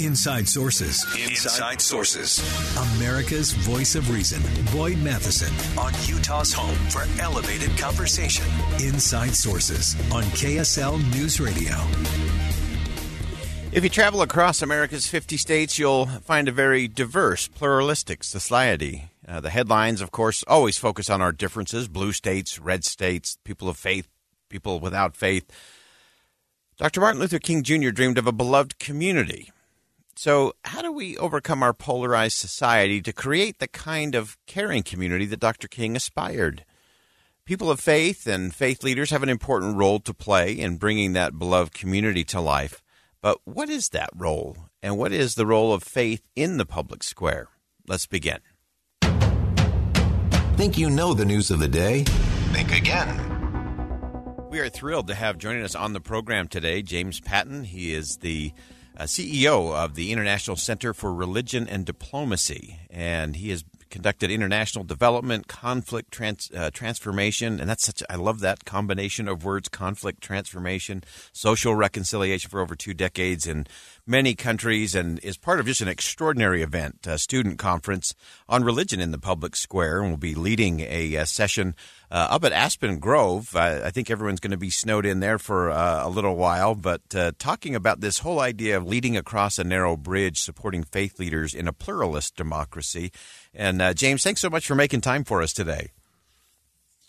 Inside Sources. Inside Sources. America's voice of reason. Boyd Matheson. On Utah's home for elevated conversation. Inside Sources on KSL News Radio. If you travel across America's 50 states, you'll find a very diverse, pluralistic society. Uh, the headlines, of course, always focus on our differences blue states, red states, people of faith, people without faith. Dr. Martin Luther King Jr. dreamed of a beloved community. So, how do we overcome our polarized society to create the kind of caring community that Dr. King aspired? People of faith and faith leaders have an important role to play in bringing that beloved community to life. But what is that role? And what is the role of faith in the public square? Let's begin. Think you know the news of the day? Think again. We are thrilled to have joining us on the program today James Patton. He is the uh, CEO of the International Center for Religion and Diplomacy, and he has conducted international development, conflict trans, uh, transformation, and that's such. I love that combination of words: conflict transformation, social reconciliation for over two decades in many countries, and is part of just an extraordinary event, a student conference on religion in the public square, and will be leading a, a session uh, up at Aspen Grove. I, think everyone's going to be snowed in there for uh, a little while, but uh, talking about this whole idea of leading across a narrow bridge, supporting faith leaders in a pluralist democracy. And uh, James, thanks so much for making time for us today.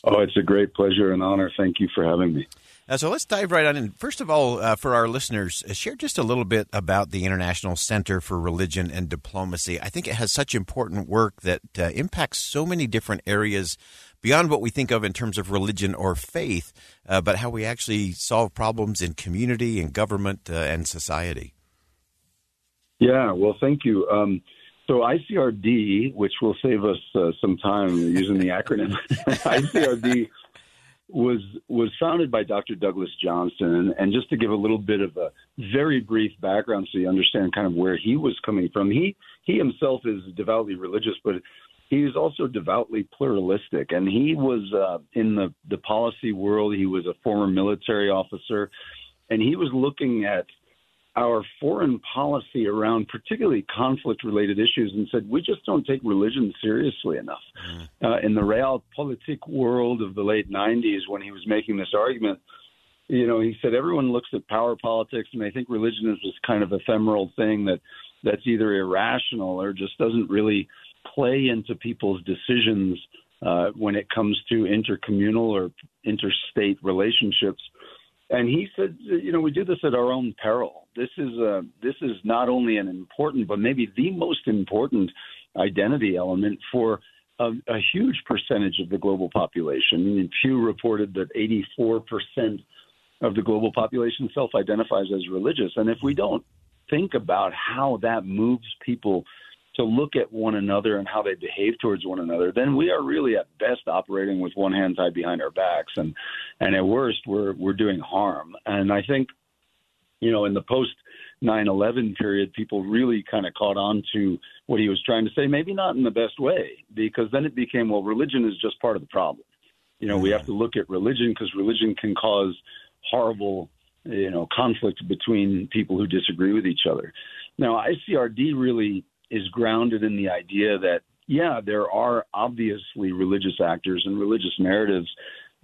Oh, it's a great pleasure and honor. Thank you for having me. Uh, so let's dive right on in. First of all, uh, for our listeners, uh, share just a little bit about the International Center for Religion and Diplomacy. I think it has such important work that uh, impacts so many different areas beyond what we think of in terms of religion or faith, uh, but how we actually solve problems in community and government uh, and society. Yeah, well, thank you. Um, so ICRD, which will save us some time using the acronym, ICRD was was founded by Dr. Douglas Johnston, and, just to give a little bit of a very brief background, so you understand kind of where he was coming from. He he himself is devoutly religious, but he's also devoutly pluralistic, and he was uh, in the the policy world. He was a former military officer, and he was looking at our foreign policy around particularly conflict related issues and said we just don't take religion seriously enough. Mm. Uh, in the realpolitik world of the late 90s, when he was making this argument, you know, he said everyone looks at power politics and they think religion is this kind of ephemeral thing that that's either irrational or just doesn't really play into people's decisions uh, when it comes to intercommunal or interstate relationships. And he said, you know, we do this at our own peril. This is a, this is not only an important, but maybe the most important identity element for a, a huge percentage of the global population. I mean, Pew reported that 84 percent of the global population self-identifies as religious, and if we don't think about how that moves people to look at one another and how they behave towards one another, then we are really at best operating with one hand tied behind our backs, and and at worst we're we're doing harm. And I think, you know, in the post 9/11 period, people really kind of caught on to what he was trying to say, maybe not in the best way, because then it became well, religion is just part of the problem. You know, we have to look at religion because religion can cause horrible you know conflict between people who disagree with each other. Now, ICRD really is grounded in the idea that, yeah, there are obviously religious actors and religious narratives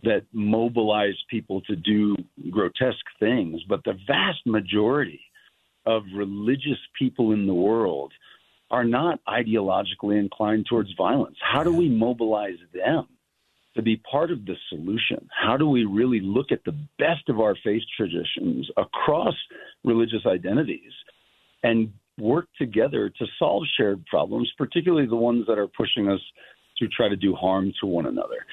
that mobilize people to do grotesque things, but the vast majority of religious people in the world are not ideologically inclined towards violence. How do we mobilize them to be part of the solution? How do we really look at the best of our faith traditions across religious identities and work together to solve shared problems, particularly the ones that are pushing us to try to do harm to one another.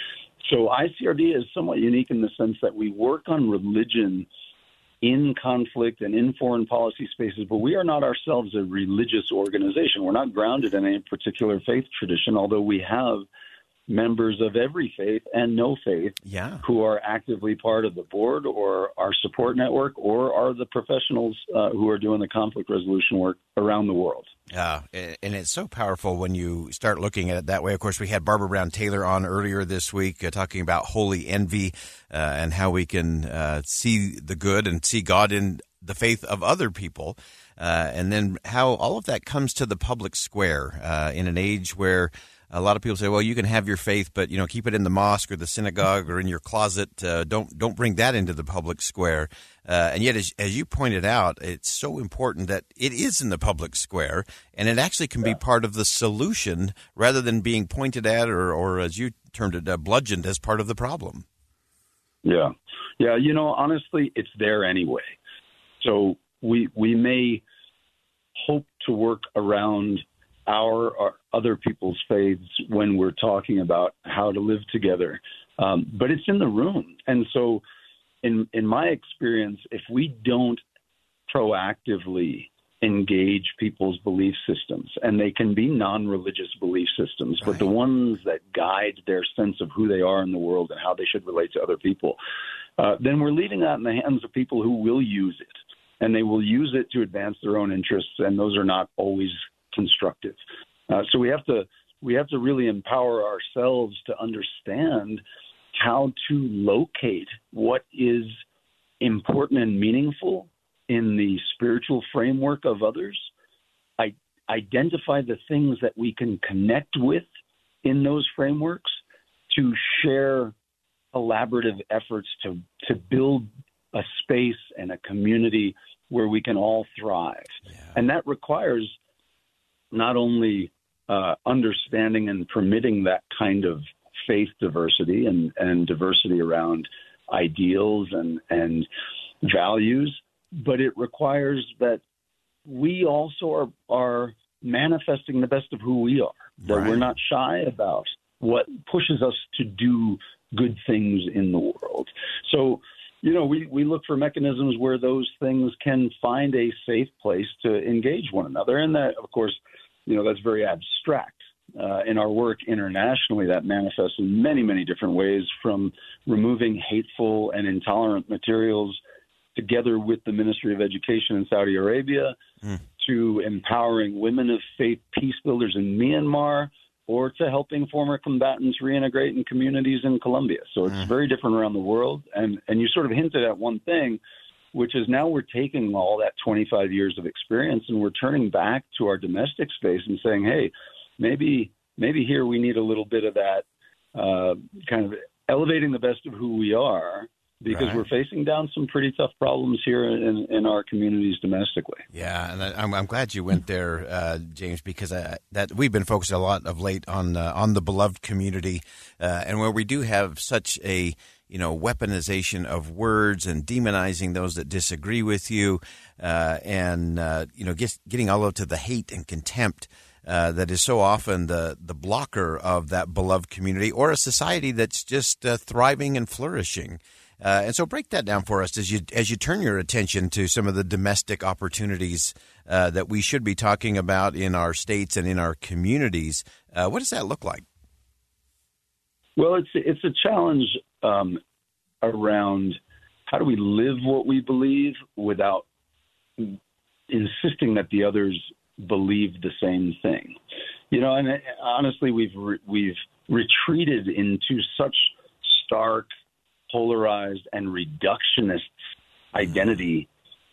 So ICRD is somewhat unique in the sense that we work on religion in conflict and in foreign policy spaces, but we are not ourselves a religious organization. We're not grounded in any particular faith tradition, although we have members of every faith and no faith Yeah. who are actively part of the board or our support network or are the professionals uh, who are doing the conflict resolution work around the world. Uh, and it's so powerful when you start looking at it that way. Of course, we had Barbara Brown Taylor on earlier this week uh, talking about holy envy uh, and how we can uh, see the good and see God in the faith of other people. Uh, and then how all of that comes to the public square uh, in an age where a lot of people say, "Well, you can have your faith, but you know, keep it in the mosque or the synagogue or in your closet. Uh, don't don't bring that into the public square." Uh, and yet, as, as you pointed out, it's so important that it is in the public square, and it actually can be part of the solution rather than being pointed at or, or as you termed it, uh, bludgeoned as part of the problem. Yeah. Yeah, you know, honestly, it's there anyway. So we we may hope to work around our or other people's faiths when we're talking about how to live together. Um, but it's in the room. And so in in my experience, if we don't proactively engage people's belief systems and they can be non-religious belief systems but the ones that guide their sense of who they are in the world and how they should relate to other people uh, then we're leaving that in the hands of people who will use it and they will use it to advance their own interests and those are not always constructive. Uh, so we have to we have to really empower ourselves to understand how to locate what is important and meaningful in the spiritual framework of others, I identify the things that we can connect with in those frameworks to share collaborative efforts to, to build a space and a community where we can all thrive. And that requires not only uh, understanding and permitting that kind of faith diversity and, and diversity around ideals and, and values, but it requires that we also are, are manifesting the best of who we are, that Right. we're not shy about what pushes us to do good things in the world. So, you know, we, we look for mechanisms where those things can find a safe place to engage one another. And that, of course, you know, that's very abstract. Uh, in our work internationally, that manifests in many, many different ways from removing hateful and intolerant materials together with the Ministry of Education in Saudi Arabia to empowering women of faith peace builders in Myanmar or to helping former combatants reintegrate in communities in Colombia. So it's very different around the world. And, and you sort of hinted at one thing, which is now we're taking all that 25 years of experience and we're turning back to our domestic space and saying, hey, maybe maybe here we need a little bit of that uh, kind of elevating the best of who we are because Right. we're facing down some pretty tough problems here in, in our communities domestically. Yeah, and I, I'm, I'm glad you went there, uh, James, because I, that we've been focused a lot of late on uh, on the beloved community, uh, and where we do have such a you know weaponization of words and demonizing those that disagree with you, uh, and uh, you know get, getting all up to the hate and contempt. Uh, that is so often the the blocker of that beloved community or a society that's just uh, thriving and flourishing. Uh, and so, break that down for us as you as you turn your attention to some of the domestic opportunities uh, that we should be talking about in our states and in our communities. Uh, what does that look like? Well, it's it's a challenge um, around how do we live what we believe without insisting that the others believe the same thing. You know, and uh, honestly, we've re- we've retreated into such stark, polarized, and reductionist identity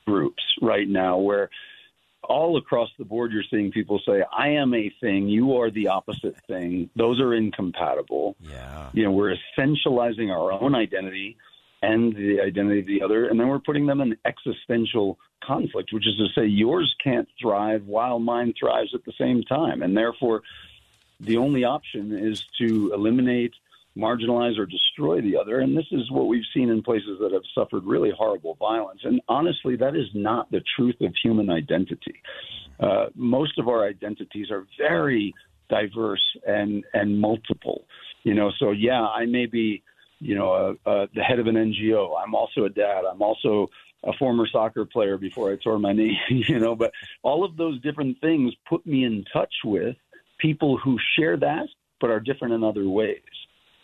groups right now, where all across the board you're seeing people say, "I am a thing, you are the opposite thing." Those are incompatible. Yeah, you know, we're essentializing our own identity and the identity of the other, and then we're putting them in existential conflict, which is to say, yours can't thrive while mine thrives at the same time, and therefore, the only option is to eliminate, marginalize, or destroy the other. And this is what we've seen in places that have suffered really horrible violence. And honestly, that is not the truth of human identity. Uh, most of our identities are very diverse and and multiple. You know, so yeah, I may be, you know, uh, uh, the head of an NGO. I'm also a dad. I'm also a former soccer player before I tore my knee, you know, but all of those different things put me in touch with people who share that but are different in other ways.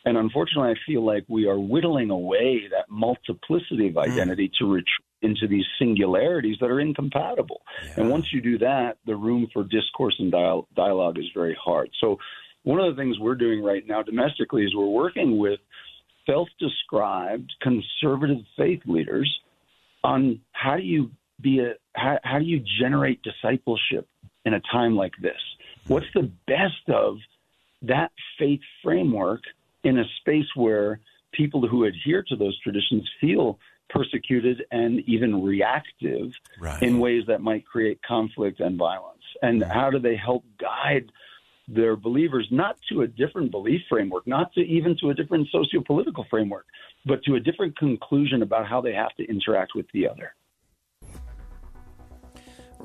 And unfortunately, I feel like we are whittling away that multiplicity of identity mm. to retreat into these singularities that are incompatible. Yeah. And once you do that, the room for discourse and dial- dialogue is very hard. So, one of the things we're doing right now domestically is we're working with self described conservative faith leaders on how do you be a how, how do you generate discipleship in a time like this? What's the best of that faith framework in a space where people who adhere to those traditions feel persecuted and even reactive right. in ways that might create conflict and violence? And how do they help guide their believers not to a different belief framework, not to even to a different socio-political framework, but to a different conclusion about how they have to interact with the other.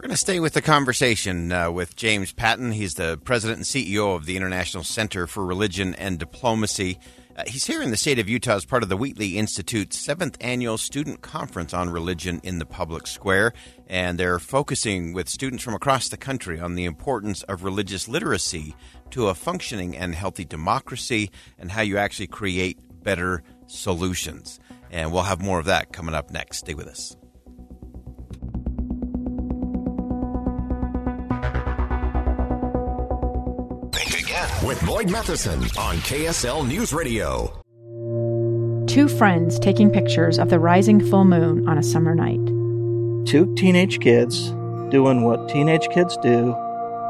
We're going to stay with the conversation uh, with James Patton. He's the president and CEO of the International Center for Religion and Diplomacy. Uh, he's here in the state of Utah as part of the Wheatley Institute's seventh annual student conference on religion in the public square. And they're focusing with students from across the country on the importance of religious literacy to a functioning and healthy democracy and how you actually create better solutions. And we'll have more of that coming up next. Stay with us. With Boyd Matheson on KSL News Radio. Two friends taking pictures of the rising full moon on a summer night. Two teenage kids doing what teenage kids do.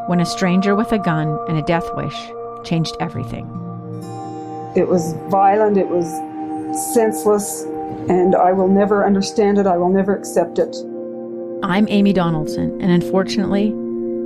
When a stranger with a gun and a death wish changed everything. It was violent, it was senseless, and I will never understand it. I will never accept it. I'm Amy Donaldson, and unfortunately,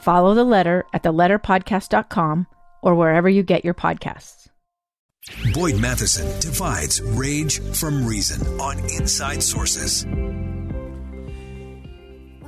Follow the letter at theletterpodcast.com or wherever you get your podcasts. Boyd Matheson divides rage from reason on Inside Sources.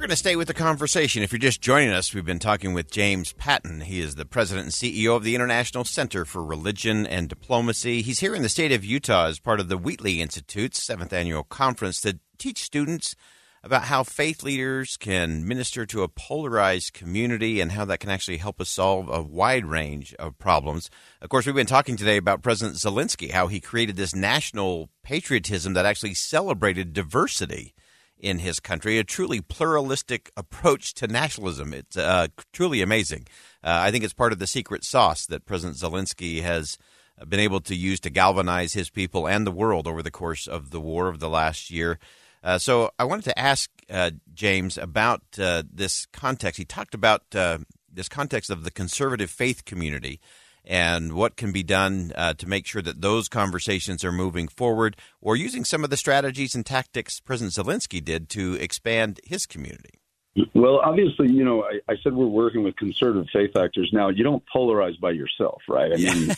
We're going to stay with the conversation. If you're just joining us, we've been talking with James Patton. He is the president and CEO of the International Center for Religion and Diplomacy. He's here in the state of Utah as part of the Wheatley Institute's seventh annual conference to teach students about how faith leaders can minister to a polarized community and how that can actually help us solve a wide range of problems. Of course, we've been talking today about President Zelensky, how he created this national patriotism that actually celebrated diversity in his country, a truly pluralistic approach to nationalism. It's uh, truly amazing. Uh, I think it's part of the secret sauce that President Zelensky has been able to use to galvanize his people and the world over the course of the war of the last year. Uh, so I wanted to ask uh, James about uh, this context. He talked about uh, this context of the conservative faith community and what can be done uh, to make sure that those conversations are moving forward, or using some of the strategies and tactics President Zelensky did to expand his community. Well, obviously, you know, I, I, said we're working with conservative faith actors. Now, you don't polarize by yourself, right? I mean,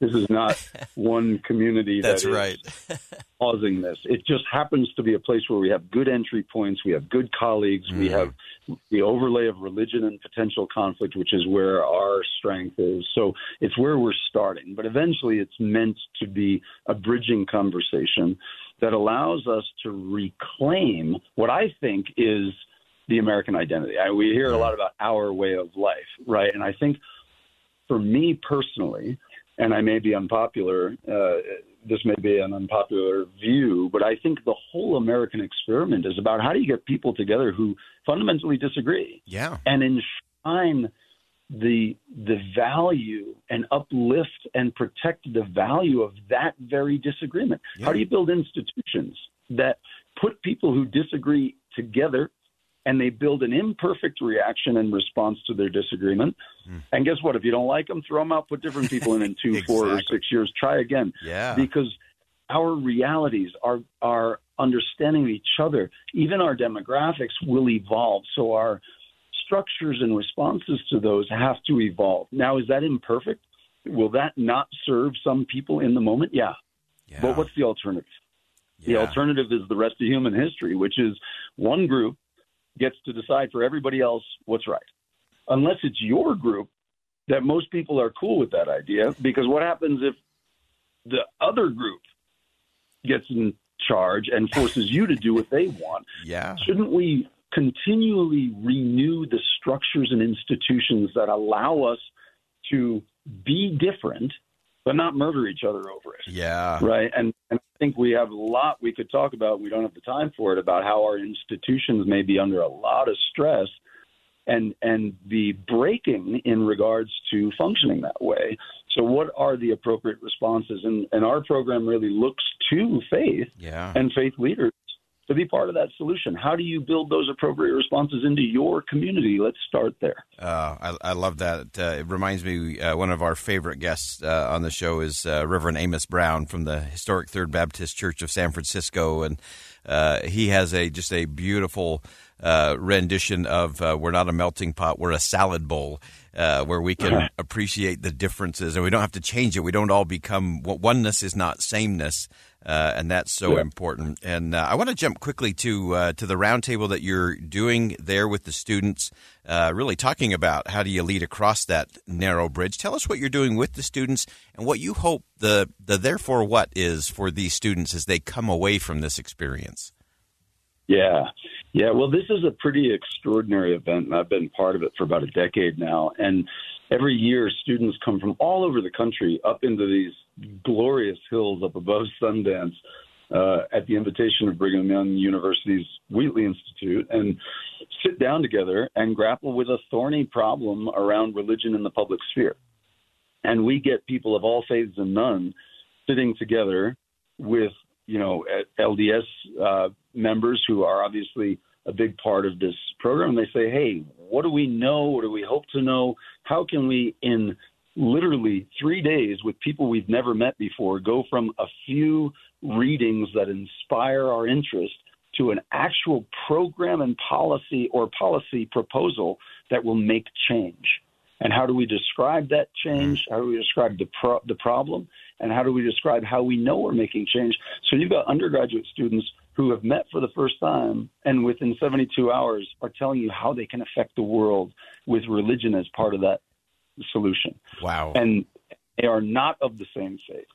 this is not one community That's right. causing this. It just happens to be a place where we have good entry points, we have good colleagues, mm. we have the overlay of religion and potential conflict, which is where our strength is. So it's where we're starting. But eventually, it's meant to be a bridging conversation that allows us to reclaim what I think is – the American identity. I, we hear a lot about our way of life, right? And I think for me personally, and I may be unpopular, uh, this may be an unpopular view, but I think the whole American experiment is about how do you get people together who fundamentally disagree, yeah, and enshrine the the value and uplift and protect the value of that very disagreement. Yeah. How do you build institutions that put people who disagree together and they build an imperfect reaction in response to their disagreement. Mm. And guess what? If you don't like them, throw them out, put different people in in two, exactly. four, or six years. Try again. Yeah. Because our realities, our our understanding of each other, even our demographics will evolve. So our structures and responses to those have to evolve. Now, is that imperfect? Will that not serve some people in the moment? Yeah. Yeah. But what's the alternative? The alternative is the rest of human history, which is one group gets to decide for everybody else what's right. Unless it's your group that most people are cool with that idea, because what happens if the other group gets in charge and forces you to do what they want? Yeah. Shouldn't we continually renew the structures and institutions that allow us to be different, but not murder each other over it? Yeah. Right. And, and I think we have a lot we could talk about. We don't have the time for it about how our institutions may be under a lot of stress and and the breaking in regards to functioning that way. So what are the appropriate responses? And and our program really looks to faith Yeah. and faith leaders to be part of that solution. How do you build those appropriate responses into your community? Let's start there. Uh, I, I love that. Uh, it reminds me, uh, one of our favorite guests uh, on the show is uh, Reverend Amos Brown from the historic Third Baptist Church of San Francisco, and uh, he has a just a beautiful uh, rendition of uh, "We're not a melting pot, we're a salad bowl," uh, where we can appreciate the differences, and we don't have to change it. We don't all become oneness is not sameness. Uh, and that's so Yeah. important. And uh, I want to jump quickly to uh, to the roundtable that you're doing there with the students, uh, really talking about how do you lead across that narrow bridge. Tell us what you're doing with the students and what you hope the the therefore what is for these students as they come away from this experience. Yeah. Yeah. Well, this is a pretty extraordinary event, and I've been part of it for about a decade now. And every year, students come from all over the country up into these glorious hills up above Sundance uh, at the invitation of Brigham Young University's Wheatley Institute and sit down together and grapple with a thorny problem around religion in the public sphere. And we get people of all faiths and none sitting together with you know LDS uh, members who are obviously a big part of this program. And they say, "Hey, what do we know? What do we hope to know? How can we, in literally three days, with people we've never met before, go from a few readings that inspire our interest to an actual program and policy or policy proposal that will make change?" And how do we describe that change? How do we describe the pro- the problem? And how do we describe how we know we're making change? So you've got undergraduate students who have met for the first time and within 72 hours are telling you how they can affect the world with religion as part of that solution. Wow. And they are not of the same faith.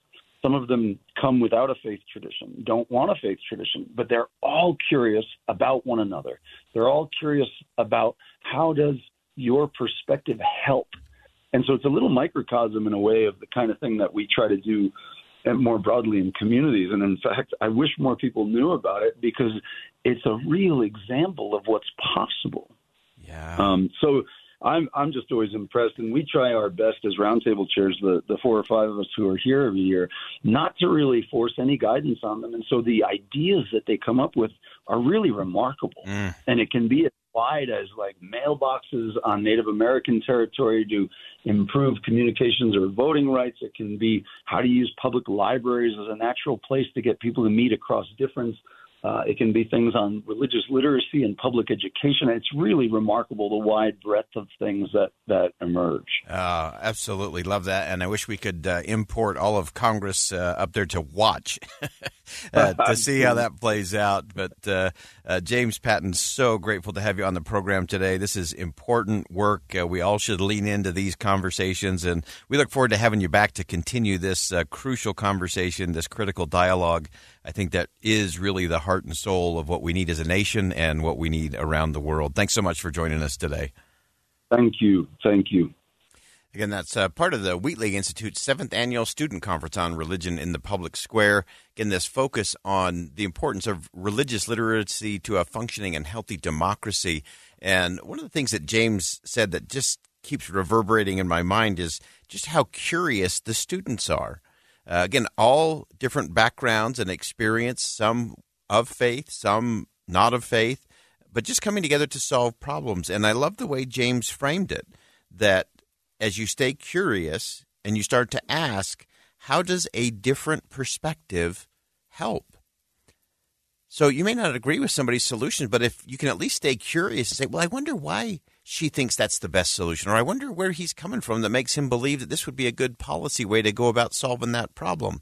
Some of them come without a faith tradition, don't want a faith tradition, but they're all curious about one another. They're all curious about how does your perspective help? And so it's a little microcosm in a way of the kind of thing that we try to do more broadly in communities. And in fact, I wish more people knew about it because it's a real example of what's possible. yeah. Um, so I'm I'm just always impressed, and we try our best as roundtable chairs, the the four or five of us who are here every year, not to really force any guidance on them. And so the ideas that they come up with are really remarkable, Mm. and it can be as wide as like mailboxes on Native American territory to improve communications or voting rights. It can be how to use public libraries as a natural place to get people to meet across difference. Uh, it can be things on religious literacy and public education. It's really remarkable the wide breadth of things that, that emerge. Uh, absolutely love that, and I wish we could uh, import all of Congress uh, up there to watch uh, to see how that plays out. But uh, James Patton, so grateful to have you on the program today. This is important work. We all should lean into these conversations, and we look forward to having you back to continue this crucial conversation, this critical dialogue. I think that is really the heart and soul of what we need as a nation and what we need around the world. Thanks so much for joining us today. Thank you. Thank you. Again, that's uh, part of the Wheatley Institute's seventh annual student conference on religion in the public square. Again, this focus on the importance of religious literacy to a functioning and healthy democracy. And one of the things that James said that just keeps reverberating in my mind is just how curious the students are. Uh, again, all different backgrounds and experience, some of faith, some not of faith, but just coming together to solve problems. And I love the way James framed it that as you stay curious and you start to ask, how does a different perspective help? So you may not agree with somebody's solution, but if you can at least stay curious and say, well, I wonder why she thinks that's the best solution, or I wonder where he's coming from that makes him believe that this would be a good policy way to go about solving that problem.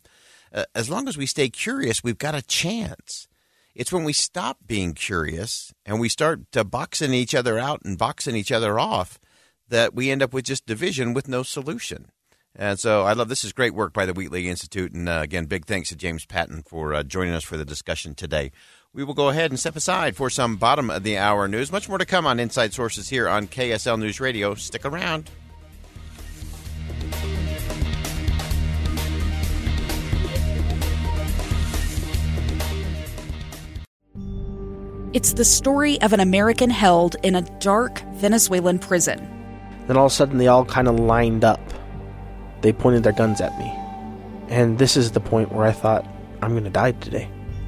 Uh, as long as we stay curious, we've got a chance. It's when we stop being curious and we start uh, boxing each other out and boxing each other off that we end up with just division with no solution. And so I love this is great work by the Wheatley Institute. And uh, again, big thanks to James Patton for uh, joining us for the discussion today. We will go ahead and step aside for some bottom of the hour news. Much more to come on Inside Sources here on KSL News Radio. Stick around. It's the story of an American held in a dark Venezuelan prison. Then all of a sudden, they all kind of lined up they pointed their guns at me. And this is the point where I thought, I'm going to die today.